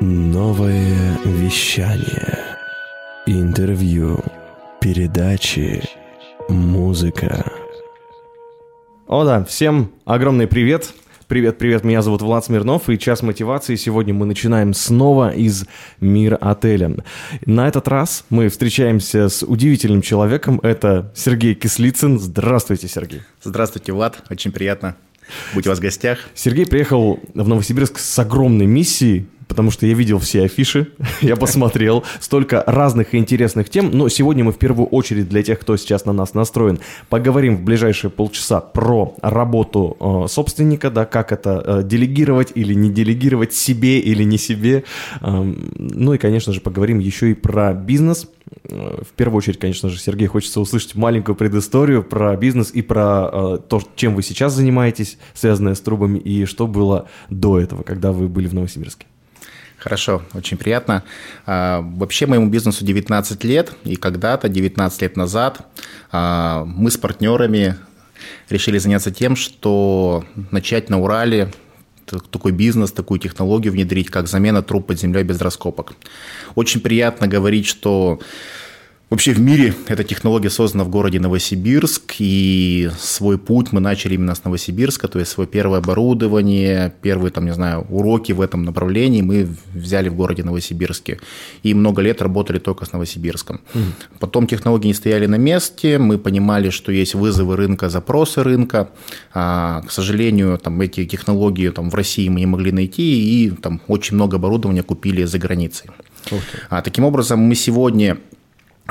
Новое вещание. Интервью. Передачи. Музыка. О да, всем огромный привет. Привет, привет, меня зовут Влад Смирнов, и час мотивации сегодня мы начинаем снова из мира отеля. На этот раз мы встречаемся с удивительным человеком, это Сергей Кислицын. Здравствуйте, Сергей. Здравствуйте, Влад, очень приятно быть у вас в гостях. Сергей приехал в Новосибирск с огромной миссией, потому что я видел все афиши, я посмотрел, столько разных и интересных тем, но сегодня мы в первую очередь для тех, кто сейчас на нас настроен, поговорим в ближайшие полчаса про работу э, собственника, да, как это э, делегировать или не делегировать себе или не себе, э, ну и, конечно же, поговорим еще и про бизнес, э, в первую очередь, конечно же, Сергей, хочется услышать маленькую предысторию про бизнес и про э, то, чем вы сейчас занимаетесь, связанное с трубами, и что было до этого, когда вы были в Новосибирске. Хорошо, очень приятно. А, вообще моему бизнесу 19 лет, и когда-то, 19 лет назад, а, мы с партнерами решили заняться тем, что начать на Урале такой бизнес, такую технологию внедрить, как замена труб под землей без раскопок. Очень приятно говорить, что Вообще в мире эта технология создана в городе Новосибирск, и свой путь мы начали именно с Новосибирска, то есть свое первое оборудование, первые, там, не знаю, уроки в этом направлении мы взяли в городе Новосибирске. И много лет работали только с Новосибирском. Угу. Потом технологии не стояли на месте, мы понимали, что есть вызовы рынка, запросы рынка. А, к сожалению, там, эти технологии там, в России мы не могли найти, и там очень много оборудования купили за границей. А, таким образом, мы сегодня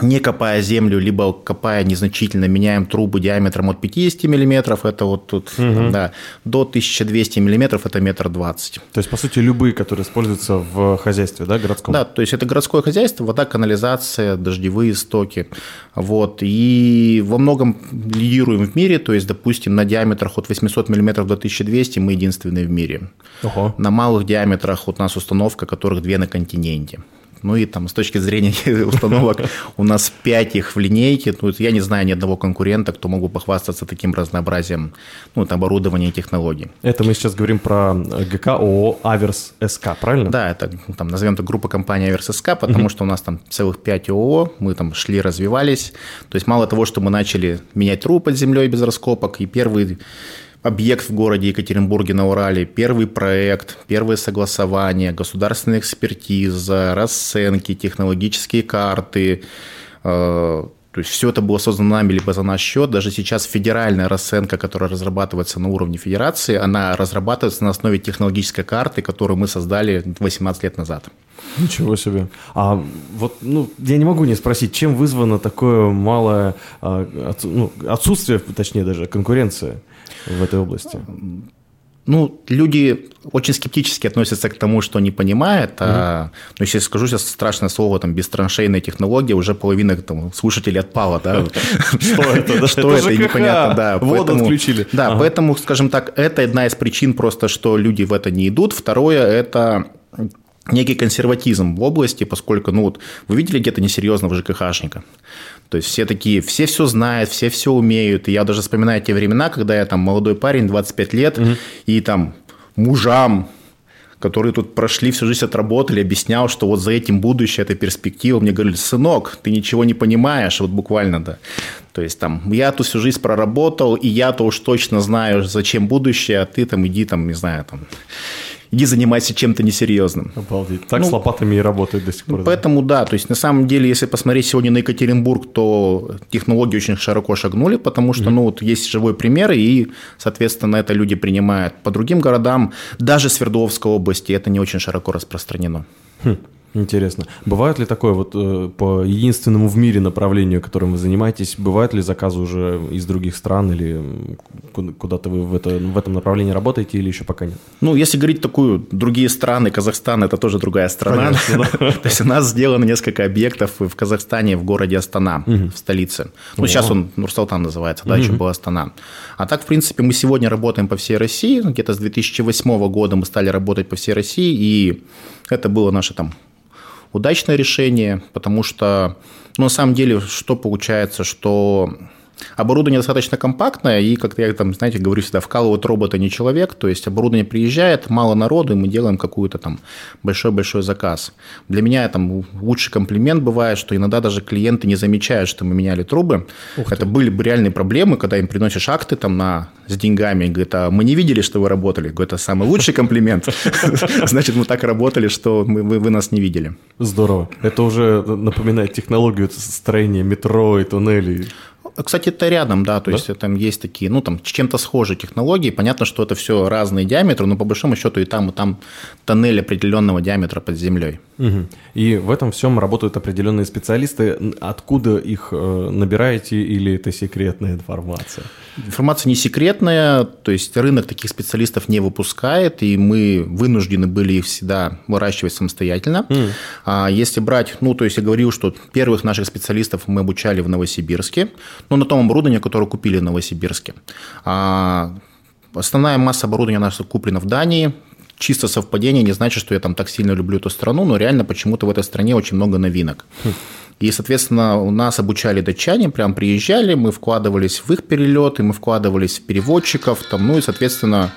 не копая землю, либо копая незначительно, меняем трубы диаметром от 50 мм, это вот тут, угу. да, до 1200 мм, это метр двадцать. То есть, по сути, любые, которые используются в хозяйстве, да, городском? Да, то есть, это городское хозяйство, вода, канализация, дождевые стоки, вот, и во многом лидируем в мире, то есть, допустим, на диаметрах от 800 мм до 1200 мы единственные в мире. Ого. На малых диаметрах вот у нас установка, которых две на континенте. Ну и там с точки зрения установок у нас 5 их в линейке. Ну, я не знаю ни одного конкурента, кто мог бы похвастаться таким разнообразием ну, оборудования и технологий. Это мы сейчас говорим про ГК ООО «Аверс СК», правильно? Да, это там, назовем это группа компании «Аверс СК», потому что у нас там целых 5 ООО, мы там шли, развивались. То есть мало того, что мы начали менять трубы под землей без раскопок, и первый объект в городе Екатеринбурге на Урале, первый проект, первые согласования, государственная экспертиза, расценки, технологические карты. Э, то есть все это было создано нами либо за наш счет. Даже сейчас федеральная расценка, которая разрабатывается на уровне федерации, она разрабатывается на основе технологической карты, которую мы создали 18 лет назад. Ничего себе. А вот, ну, я не могу не спросить, чем вызвано такое малое а, ну, отсутствие, точнее даже, конкуренции? В этой области? Ну, люди очень скептически относятся к тому, что не понимают. Mm-hmm. А, ну, если скажу сейчас страшное слово, там, бестраншейная технология, уже половина там, слушателей отпала, да? Что это? Что это, непонятно, да. Воду отключили. Да, поэтому, скажем так, это одна из причин просто, что люди в это не идут. Второе – это некий консерватизм в области, поскольку, ну вот, вы видели где-то несерьезного ЖКХшника? То есть все такие, все все знают, все все умеют. И я даже вспоминаю те времена, когда я там молодой парень, 25 лет, угу. и там мужам, которые тут прошли всю жизнь, отработали, объяснял, что вот за этим будущее, это перспектива. Мне говорили, сынок, ты ничего не понимаешь, вот буквально, да. То есть там, я тут всю жизнь проработал, и я-то уж точно знаю, зачем будущее, а ты там иди там, не знаю, там, иди занимайся чем-то несерьезным. Обалдеть. Так ну, с лопатами и работает до сих пор. Поэтому да, то есть на самом деле, если посмотреть сегодня на Екатеринбург, то технологии очень широко шагнули, потому что, mm-hmm. ну, вот есть живой пример, и, соответственно, это люди принимают. По другим городам, даже Свердловской области, это не очень широко распространено. Хм. Интересно. Бывает ли такое вот э, по единственному в мире направлению, которым вы занимаетесь, бывают ли заказы уже из других стран или куда-то вы в, это, в этом направлении работаете или еще пока нет? Ну, если говорить такую, другие страны, Казахстан – это тоже другая страна. То есть у нас сделано несколько объектов в Казахстане, в городе Астана, в столице. Ну, сейчас он Нурсултан называется, да, еще был Астана. А так, в принципе, мы сегодня работаем по всей России. Где-то с 2008 года мы стали работать по всей России, и это было наше там удачное решение, потому что, ну, на самом деле, что получается, что Оборудование достаточно компактное, и, как я там, знаете, говорю всегда, вкалывают робота не человек, то есть оборудование приезжает, мало народу, и мы делаем какую-то там большой-большой заказ. Для меня там лучший комплимент бывает, что иногда даже клиенты не замечают, что мы меняли трубы. Это были бы реальные проблемы, когда им приносишь акты там на, с деньгами, говорят, а мы не видели, что вы работали. Говорю, это самый лучший комплимент. Значит, мы так работали, что вы нас не видели. Здорово. Это уже напоминает технологию строения метро и туннелей. Кстати, это рядом, да, то да? есть там есть такие, ну, там, чем-то схожие технологии. Понятно, что это все разные диаметры, но по большому счету и там, и там тоннель определенного диаметра под землей. Угу. И в этом всем работают определенные специалисты. Откуда их э, набираете или это секретная информация? Информация не секретная, то есть рынок таких специалистов не выпускает, и мы вынуждены были их всегда выращивать самостоятельно. Mm. А если брать, ну, то есть я говорил, что первых наших специалистов мы обучали в Новосибирске, ну, на том оборудовании, которое купили в Новосибирске. А основная масса оборудования наша куплена в Дании, чисто совпадение не значит, что я там так сильно люблю эту страну, но реально почему-то в этой стране очень много новинок. И, соответственно, у нас обучали датчане, прям приезжали, мы вкладывались в их перелеты, мы вкладывались в переводчиков, там, ну и, соответственно,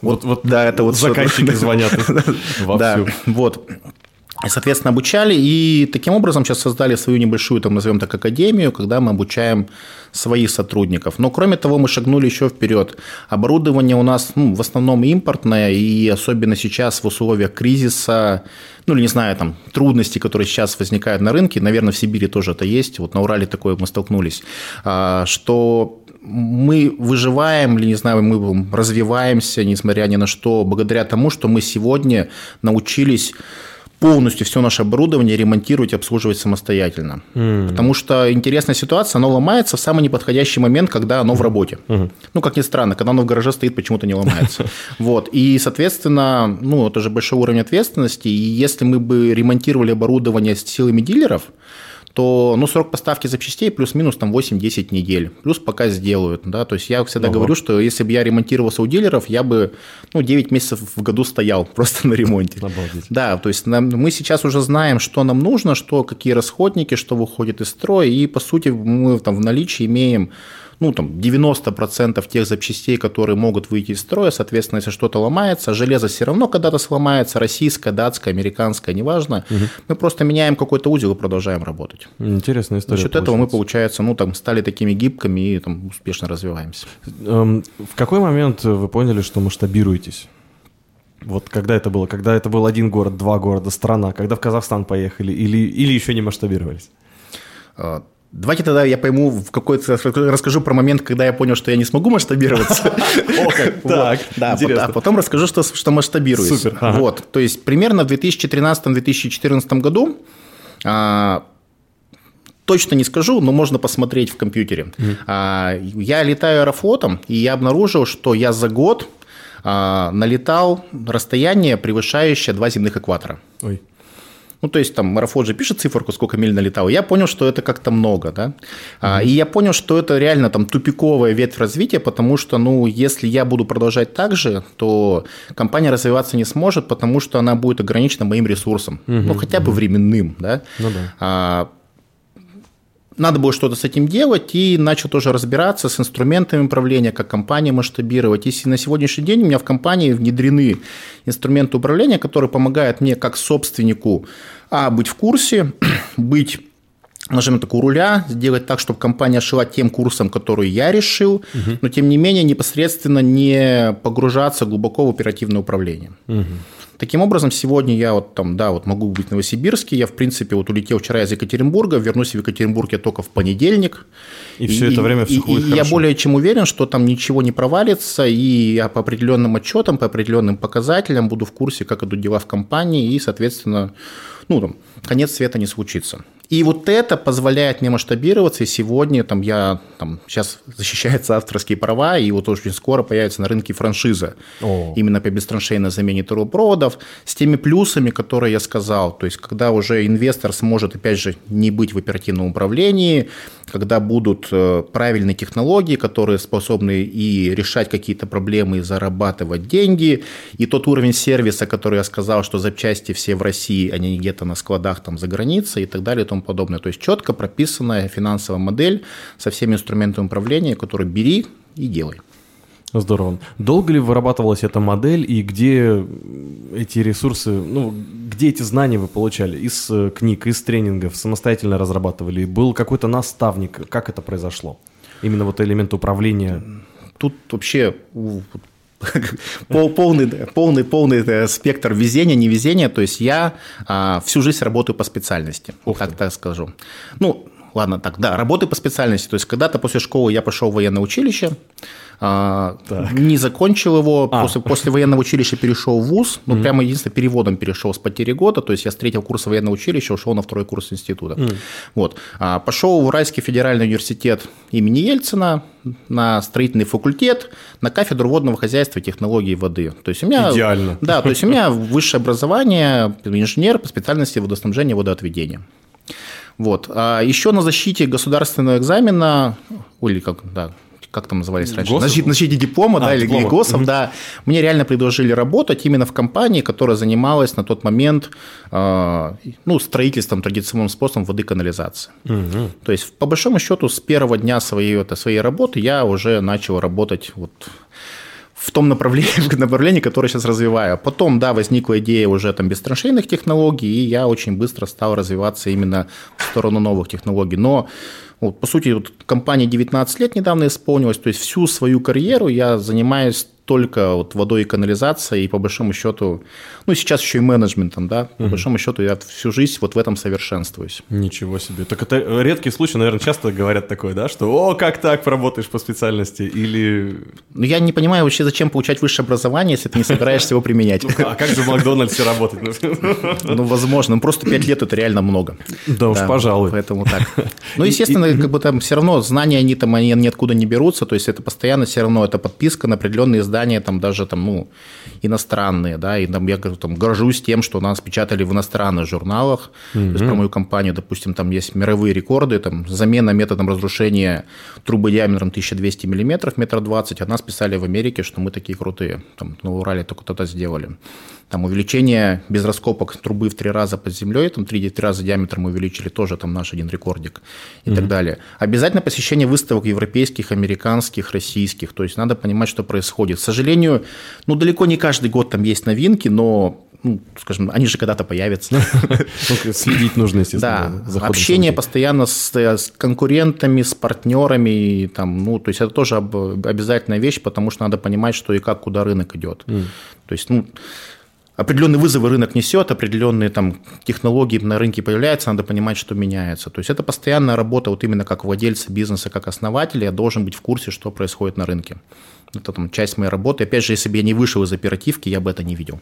вот, вот, да, это вот заказчики звонят вовсю. Да, вот. Соответственно, обучали, и таким образом сейчас создали свою небольшую, там, назовем так, академию, когда мы обучаем своих сотрудников. Но, кроме того, мы шагнули еще вперед. Оборудование у нас ну, в основном импортное, и особенно сейчас в условиях кризиса, ну, или, не знаю, там, трудностей, которые сейчас возникают на рынке, наверное, в Сибири тоже это есть, вот на Урале такое мы столкнулись, а, что мы выживаем, или, не знаю, мы развиваемся, несмотря ни на что, благодаря тому, что мы сегодня научились полностью все наше оборудование ремонтировать обслуживать самостоятельно. Mm. Потому что интересная ситуация, оно ломается в самый неподходящий момент, когда оно в работе. Mm. Ну, как ни странно, когда оно в гараже стоит, почему-то не ломается. Вот. И, соответственно, ну, это же большой уровень ответственности. И если мы бы ремонтировали оборудование с силами дилеров, то ну, срок поставки запчастей плюс-минус там 8-10 недель. Плюс пока сделают. Да? То есть я всегда Ого. говорю, что если бы я ремонтировался у дилеров, я бы ну, 9 месяцев в году стоял просто на ремонте. Обалдеть. Да, то есть нам, мы сейчас уже знаем, что нам нужно, что, какие расходники, что выходит из строя, и по сути мы там в наличии имеем ну, там, 90% тех запчастей, которые могут выйти из строя, соответственно, если что-то ломается, железо все равно когда-то сломается, российское, датское, американское, неважно, угу. мы просто меняем какой-то узел и продолжаем работать. Интересная история. За счет этого мы, получается, ну, там, стали такими гибкими и там успешно развиваемся. Эм, в какой момент вы поняли, что масштабируетесь? Вот когда это было? Когда это был один город, два города, страна? Когда в Казахстан поехали? Или, или еще не масштабировались? А, Давайте тогда я пойму, в какой-то расскажу про момент, когда я понял, что я не смогу масштабироваться. Так, да, а потом расскажу, что, что масштабируюсь. Супер. Вот, то есть примерно в 2013-2014 году а, точно не скажу, но можно посмотреть в компьютере. Mm. Я летаю аэрофлотом, и я обнаружил, что я за год налетал расстояние, превышающее два земных экватора. Ой. Ну, то есть там марафон же пишет циферку, сколько миль налетал. Я понял, что это как-то много, да. Mm-hmm. И я понял, что это реально там тупиковая ветвь развития, потому что, ну, если я буду продолжать так же, то компания развиваться не сможет, потому что она будет ограничена моим ресурсом. Mm-hmm. Ну, хотя бы временным, да. Ну, да. А, надо было что-то с этим делать, и начал тоже разбираться с инструментами управления, как компания масштабировать. И на сегодняшний день у меня в компании внедрены инструменты управления, которые помогают мне как собственнику а, быть в курсе, быть нажмем так у руля, сделать так, чтобы компания шла тем курсом, который я решил, угу. но тем не менее непосредственно не погружаться глубоко в оперативное управление. Угу. Таким образом, сегодня я вот там, да, вот могу быть в Новосибирске, я, в принципе, вот улетел вчера из Екатеринбурга, вернусь в Екатеринбург я только в понедельник. И, и все это время все и, и я более чем уверен, что там ничего не провалится, и я по определенным отчетам, по определенным показателям буду в курсе, как идут дела в компании, и, соответственно, ну, там, конец света не случится. И вот это позволяет мне масштабироваться, и сегодня там, я там, сейчас защищаются авторские права, и вот очень скоро появится на рынке франшиза. О. именно по бестраншейной замене трубопроводов, с теми плюсами, которые я сказал, то есть когда уже инвестор сможет, опять же, не быть в оперативном управлении, когда будут э, правильные технологии, которые способны и решать какие-то проблемы, и зарабатывать деньги, и тот уровень сервиса, который я сказал, что запчасти все в России, они где-то на складах там за границей и так далее и тому тому подобное. То есть четко прописанная финансовая модель со всеми инструментами управления, которые бери и делай. Здорово. Долго ли вырабатывалась эта модель и где эти ресурсы, ну, где эти знания вы получали? Из э, книг, из тренингов, самостоятельно разрабатывали? Был какой-то наставник? Как это произошло? Именно вот элемент управления. Тут вообще полный, полный, полный э, спектр везения, невезения. То есть я а, всю жизнь работаю по специальности, так, так скажу. Ну, ладно, так, да, работаю по специальности. То есть когда-то после школы я пошел в военное училище, а, не закончил его, а. после, после военного училища перешел в ВУЗ, ну, mm прямо единственное, переводом перешел с потери года, то есть я с третьего курса военного училища ушел на второй курс института. Mm. Вот. А, пошел в Уральский федеральный университет имени Ельцина на строительный факультет, на кафедру водного хозяйства и технологии воды. То есть у меня, Идеально. Да, то есть у меня высшее образование, инженер по специальности водоснабжения и водоотведения. Вот. А еще на защите государственного экзамена, или как, да, как там назывались раньше, ГОСов? на защите диплома, а, да, диплома. или ГОСов, угу. да, мне реально предложили работать именно в компании, которая занималась на тот момент э, ну, строительством традиционным способом воды канализации. Угу. То есть, по большому счету, с первого дня своей, это, своей работы я уже начал работать вот в том направлении, в направлении, которое сейчас развиваю. Потом, да, возникла идея уже там бестраншейных технологий, и я очень быстро стал развиваться именно в сторону новых технологий. Но вот, по сути, вот, компания 19 лет недавно исполнилась, то есть всю свою карьеру я занимаюсь только вот водой и канализацией, и по большому счету, ну, сейчас еще и менеджментом, да, по угу. большому счету я всю жизнь вот в этом совершенствуюсь. Ничего себе. Так это редкий случай, наверное, часто говорят такое, да, что «О, как так, поработаешь по специальности?» или... Ну, я не понимаю вообще, зачем получать высшее образование, если ты не собираешься его применять. Ну, а как же в Макдональдсе работать? Ну, возможно, ну, просто 5 лет – это реально много. Да уж, пожалуй. Поэтому так. Ну, естественно, как бы там все равно знания, они там, они ниоткуда не берутся, то есть это постоянно все равно, это подписка на определенные издания, издания там даже там, ну, иностранные, да, и там я там, горжусь тем, что нас печатали в иностранных журналах, mm-hmm. то есть про мою компанию, допустим, там есть мировые рекорды, там, замена методом разрушения трубы диаметром 1200 мм, метр двадцать, а нас писали в Америке, что мы такие крутые, там, на Урале только то-то сделали. Там увеличение без раскопок трубы в три раза под землей, там три, три раза диаметр мы увеличили, тоже там наш один рекордик и mm-hmm. так далее. Обязательно посещение выставок европейских, американских, российских, то есть надо понимать, что происходит. К сожалению, ну далеко не каждый год там есть новинки, но ну, скажем, они же когда-то появятся. Ну, следить нужно, естественно. Да, общение постоянно с конкурентами, с партнерами, там, ну, то есть это тоже обязательная вещь, потому что надо понимать, что и как, куда рынок идет. Mm. То есть, ну, определенные вызовы рынок несет, определенные там технологии на рынке появляются, надо понимать, что меняется. То есть это постоянная работа, вот именно как владельца бизнеса, как основателя, я должен быть в курсе, что происходит на рынке. Это там часть моей работы. Опять же, если бы я не вышел из оперативки, я бы это не видел.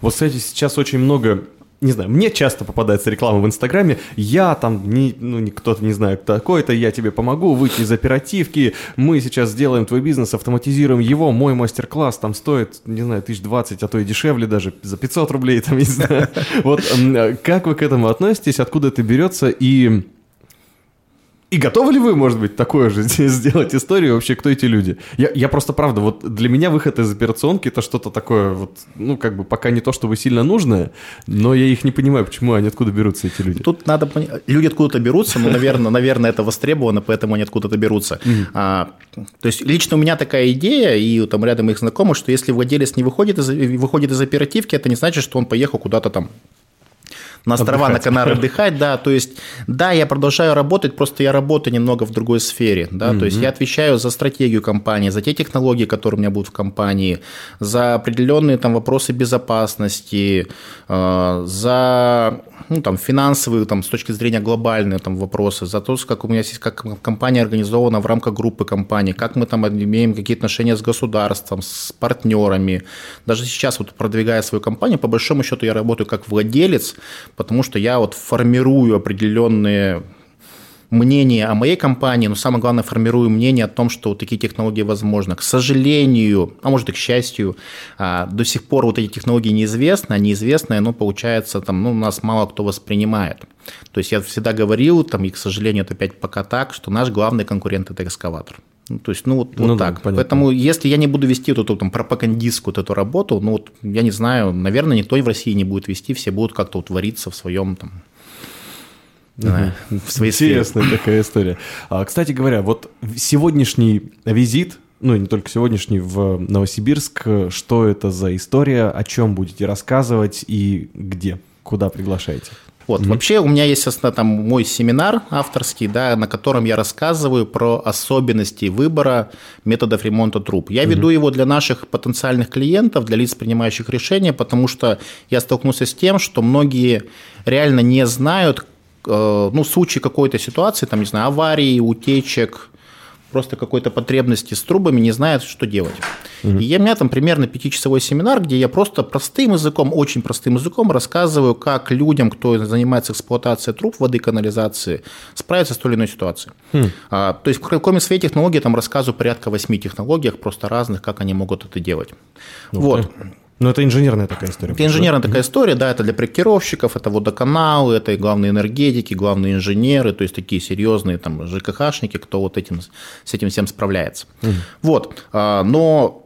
Вот, кстати, сейчас очень много не знаю, мне часто попадается реклама в Инстаграме, я там, не, ну, кто-то не кто такой-то, я тебе помогу выйти из оперативки, мы сейчас сделаем твой бизнес, автоматизируем его, мой мастер-класс там стоит, не знаю, тысяч двадцать, а то и дешевле даже, за 500 рублей, там, не знаю. Вот как вы к этому относитесь, откуда это берется и и готовы ли вы, может быть, такое же сделать историю вообще, кто эти люди? Я, я просто, правда, вот для меня выход из операционки это что-то такое, вот, ну, как бы пока не то, чтобы сильно нужное, но я их не понимаю, почему они откуда берутся, эти люди. Тут надо люди откуда-то берутся, но, наверное, наверное, это востребовано, поэтому они откуда-то берутся. А, то есть лично у меня такая идея, и там рядом моих знакомых, что если владелец не выходит из, выходит из оперативки, это не значит, что он поехал куда-то там на острова, отдыхать. на Канары отдыхать, да, то есть, да, я продолжаю работать, просто я работаю немного в другой сфере, да, mm-hmm. то есть я отвечаю за стратегию компании, за те технологии, которые у меня будут в компании, за определенные там вопросы безопасности, э, за ну, там, финансовые, там, с точки зрения глобальные там, вопросы, за то, как у меня есть, как компания организована в рамках группы компаний, как мы там имеем какие отношения с государством, с партнерами. Даже сейчас, вот продвигая свою компанию, по большому счету я работаю как владелец, потому что я вот формирую определенные мнение о моей компании, но самое главное, формирую мнение о том, что вот такие технологии возможны. К сожалению, а может и к счастью, а, до сих пор вот эти технологии неизвестны, а неизвестное, но получается, там, ну, нас мало кто воспринимает. То есть я всегда говорил, там, и, к сожалению, это опять пока так, что наш главный конкурент – это экскаватор. Ну, то есть, ну, вот, ну, вот да, так. Понятно. Поэтому, если я не буду вести эту, эту там, пропагандистскую вот эту работу, ну, вот, я не знаю, наверное, никто в России не будет вести, все будут как-то вот вариться в своем там да, в своей сфере. Интересная такая история. А, Кстати говоря, вот сегодняшний визит, ну и не только сегодняшний, в Новосибирск, что это за история, о чем будете рассказывать и где, куда приглашаете? Вот, вообще у меня есть основ- там мой семинар авторский, да, на котором я рассказываю про особенности выбора методов ремонта труб. Я веду его для наших потенциальных клиентов, для лиц, принимающих решения, потому что я столкнулся с тем, что многие реально не знают, ну, случай какой-то ситуации, там, не знаю, аварии, утечек, просто какой-то потребности с трубами, не знают, что делать. И я, у меня там примерно пятичасовой семинар, где я просто простым языком, очень простым языком рассказываю, как людям, кто занимается эксплуатацией труб, воды, канализации, справиться с той или иной ситуацией. А, то есть, кр- кроме своей технологии, там рассказываю порядка восьми технологиях, просто разных, как они могут это делать. вот. Ну, это инженерная такая история. Это инженерная такая история, да, это для проектировщиков, это водоканалы, это и главные энергетики, главные инженеры, то есть такие серьезные там ЖКХшники, кто вот этим, с этим всем справляется. Вот, а, но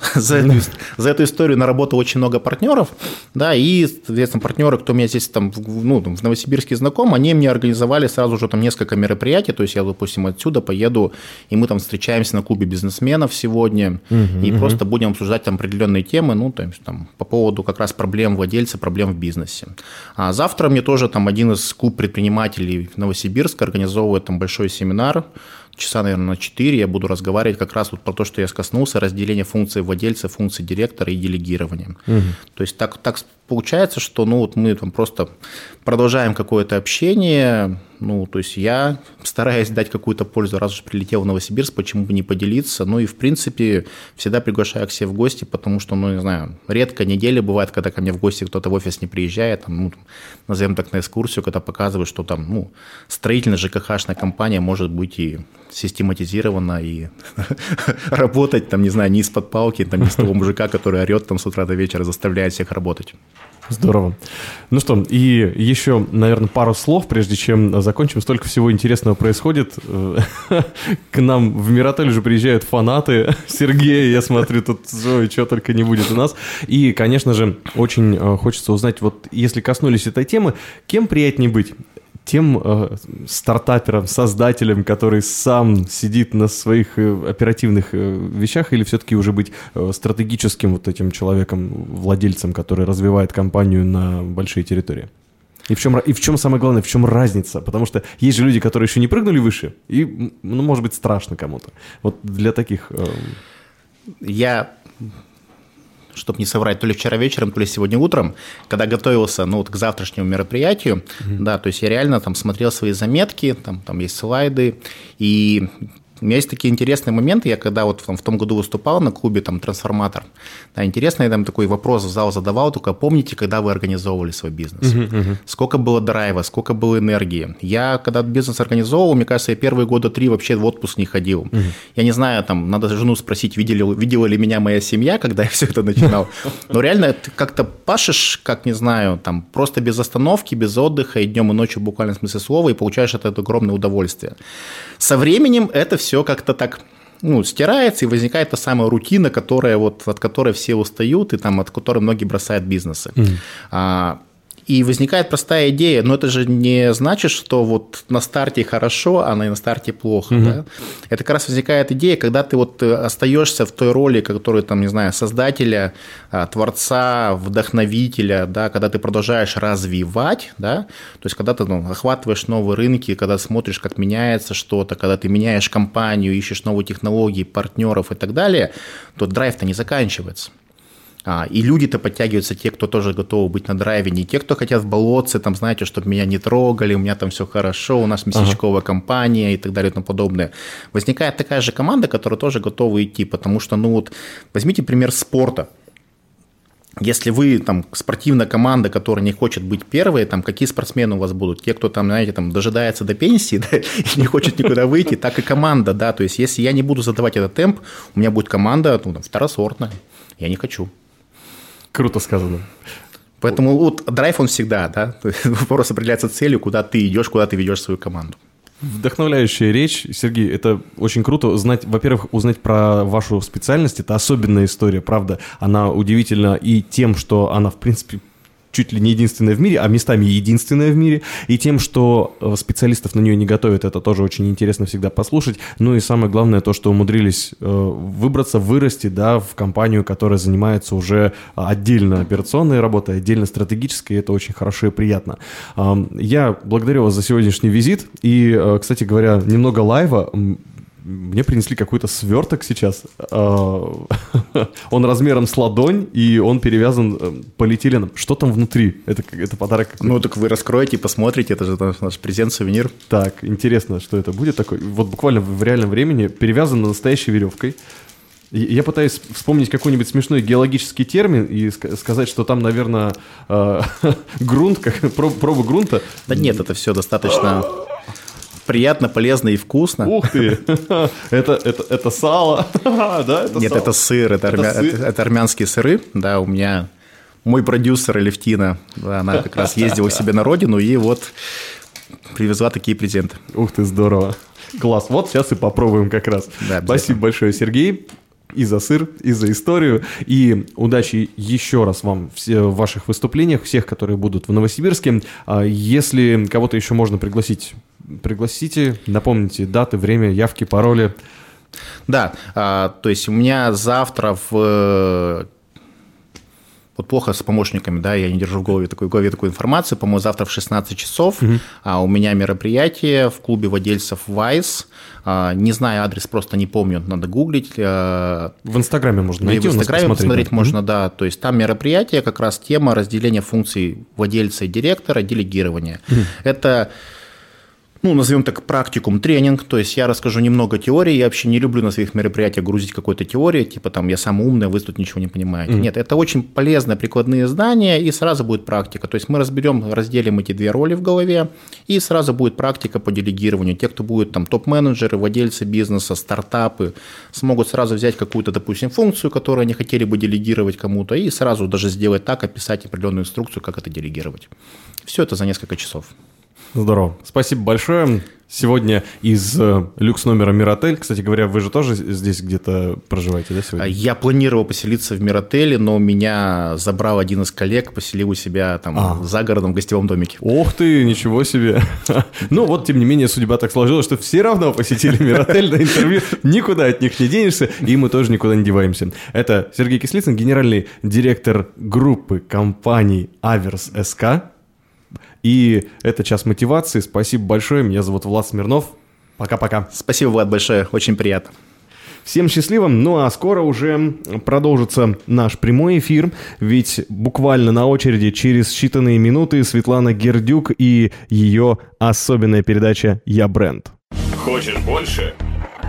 за, эту, за эту историю наработал очень много партнеров, да, и, соответственно, партнеры, кто у меня здесь там, ну, там, в Новосибирске знаком, они мне организовали сразу же там несколько мероприятий, то есть я, допустим, отсюда поеду, и мы там встречаемся на клубе бизнесменов сегодня, и просто будем обсуждать там определенные темы, ну, то есть там по поводу как раз проблем владельца, проблем в бизнесе. А завтра мне тоже там один из клуб предпринимателей Новосибирска организовывает там большой семинар, часа, наверное, на 4 я буду разговаривать как раз вот про то, что я скоснулся, разделение функций владельца, функций директора и делегирование. То есть так, так получается, что ну, вот мы там просто продолжаем какое-то общение, ну, то есть я стараюсь дать какую-то пользу, раз уж прилетел в Новосибирск, почему бы не поделиться, ну и в принципе всегда приглашаю к себе в гости, потому что, ну, не знаю, редко недели бывает, когда ко мне в гости кто-то в офис не приезжает, там, ну, назовем так на экскурсию, когда показывают, что там, ну, строительная ЖКХшная компания может быть и систематизирована, и работать, там, не знаю, не из-под палки, там, не с того мужика, который орет там с утра до вечера, заставляет всех работать. Здорово. Ну что, и еще, наверное, пару слов, прежде чем закончим. Столько всего интересного происходит. К нам в Миротель уже приезжают фанаты Сергея, я смотрю, тут ой, что только не будет у нас. И, конечно же, очень э, хочется узнать, вот если коснулись этой темы, кем приятнее быть? Тем э, стартапером, создателем, который сам сидит на своих э, оперативных э, вещах, или все-таки уже быть э, стратегическим вот этим человеком, владельцем, который развивает компанию на большие территории? И в чем, и в чем самое главное, в чем разница? Потому что есть же люди, которые еще не прыгнули выше, и, ну, может быть, страшно кому-то. Вот для таких... э, Я, чтобы не соврать, то ли вчера вечером, то ли сегодня утром, когда готовился ну, вот к завтрашнему мероприятию, да, то есть я реально там смотрел свои заметки, там, там есть слайды, и у меня есть такие интересные моменты, я когда вот там, в том году выступал на клубе там «Трансформатор», да, интересный там такой вопрос в зал задавал, только помните, когда вы организовывали свой бизнес? Сколько было драйва, сколько было энергии? Я, когда бизнес организовывал, мне кажется, я первые года три вообще в отпуск не ходил. Я не знаю, там, надо жену спросить, видели, видела ли меня моя семья, когда я все это начинал. Но реально ты как-то пашешь, как, не знаю, там, просто без остановки, без отдыха, и днем, и ночью в буквальном смысле слова, и получаешь от этого огромное удовольствие. Со временем это все как-то так ну, стирается, и возникает та самая рутина, которая вот, от которой все устают, и там, от которой многие бросают бизнесы. А, и возникает простая идея, но это же не значит, что вот на старте хорошо, а на старте плохо. Да? Это как раз возникает идея, когда ты вот э, остаешься в той роли, которую, там, не знаю, создателя, а, творца, вдохновителя, да, когда ты продолжаешь развивать, да, то есть когда ты ну, охватываешь новые рынки, когда смотришь, как меняется что-то, когда ты меняешь компанию, ищешь новые технологии, партнеров и так далее, то драйв-то не заканчивается. А, и люди-то подтягиваются, те, кто тоже готовы быть на драйве, не те, кто хотят в болотце, там, знаете, чтобы меня не трогали, у меня там все хорошо, у нас местечковая компания и так далее и тому подобное. Возникает такая же команда, которая тоже готова идти, потому что, ну вот, возьмите пример спорта. Если вы там спортивная команда, которая не хочет быть первой, там какие спортсмены у вас будут? Те, кто там, знаете, там дожидается до пенсии да, и не хочет никуда выйти, так и команда, да. То есть, если я не буду задавать этот темп, у меня будет команда ну, там, второсортная. Я не хочу. Круто сказано. Поэтому вот драйв он всегда, да. Вопрос определяется целью, куда ты идешь, куда ты ведешь свою команду. Вдохновляющая речь. Сергей, это очень круто знать, во-первых, узнать про вашу специальность. Это особенная история, правда. Она удивительна и тем, что она, в принципе, чуть ли не единственная в мире, а местами единственная в мире, и тем, что э, специалистов на нее не готовят, это тоже очень интересно всегда послушать. Ну и самое главное то, что умудрились э, выбраться, вырасти, да, в компанию, которая занимается уже отдельно операционной работой, отдельно стратегической, и это очень хорошо и приятно. Я благодарю вас за сегодняшний визит, и, э, кстати говоря, немного лайва мне принесли какой-то сверток сейчас. А, он размером с ладонь, и он перевязан э, полиэтиленом. Что там внутри? Это, это подарок какой-то. Ну, так вы раскроете и посмотрите, это же наш презент-сувенир. Так, интересно, что это будет такой. Вот буквально в реальном времени перевязан настоящей веревкой. Я пытаюсь вспомнить какой-нибудь смешной геологический термин и сказать, что там, наверное, э, грунт, как проба грунта. Да нет, это все достаточно приятно, полезно и вкусно. Ух ты! Это, это, это сало, да? Это Нет, сало. это сыр, это, это, армя... сыр? Это, это армянские сыры. Да, у меня мой продюсер Левтина, да, она как раз ездила себе на родину и вот привезла такие презенты. Ух ты, здорово. Класс, вот сейчас и попробуем как раз. Да, Спасибо большое, Сергей и за сыр, и за историю. И удачи еще раз вам в ваших выступлениях, всех, которые будут в Новосибирске. А если кого-то еще можно пригласить, пригласите, напомните даты, время, явки, пароли. Да, а, то есть у меня завтра в вот плохо с помощниками, да, я не держу в голове такой, в голове такую информацию. По-моему, завтра в 16 часов угу. а, у меня мероприятие в клубе владельцев Vice. А, не знаю адрес, просто не помню, надо гуглить. А, в Инстаграме можно найти, И в Инстаграме посмотреть да? можно, да. То есть там мероприятие, как раз тема разделения функций владельца и директора, делегирования. Угу. Это ну, назовем так, практикум, тренинг, то есть я расскажу немного теории, я вообще не люблю на своих мероприятиях грузить какой-то теории, типа там я самый умный, а вы тут ничего не понимаете. Mm. Нет, это очень полезные прикладные знания, и сразу будет практика. То есть мы разберем, разделим эти две роли в голове, и сразу будет практика по делегированию. Те, кто будет там топ-менеджеры, владельцы бизнеса, стартапы, смогут сразу взять какую-то, допустим, функцию, которую они хотели бы делегировать кому-то, и сразу даже сделать так, описать определенную инструкцию, как это делегировать. Все это за несколько часов. Здорово. Спасибо большое. Сегодня из э, люкс номера Миротель. Кстати говоря, вы же тоже здесь где-то проживаете, да, сегодня? Я планировал поселиться в Миротеле, но меня забрал один из коллег, поселил у себя там а. за городом в гостевом домике. Ох ты, ничего себе. Ну вот, тем не менее, судьба так сложилась, что все равно посетили Миротель на интервью. Никуда от них не денешься, и мы тоже никуда не деваемся. Это Сергей Кислицын, генеральный директор группы компаний Аверс СК. И это час мотивации. Спасибо большое. Меня зовут Влад Смирнов. Пока-пока. Спасибо, Влад, большое. Очень приятно. Всем счастливо. Ну а скоро уже продолжится наш прямой эфир, ведь буквально на очереди через считанные минуты Светлана Гердюк и ее особенная передача «Я бренд». Хочешь больше?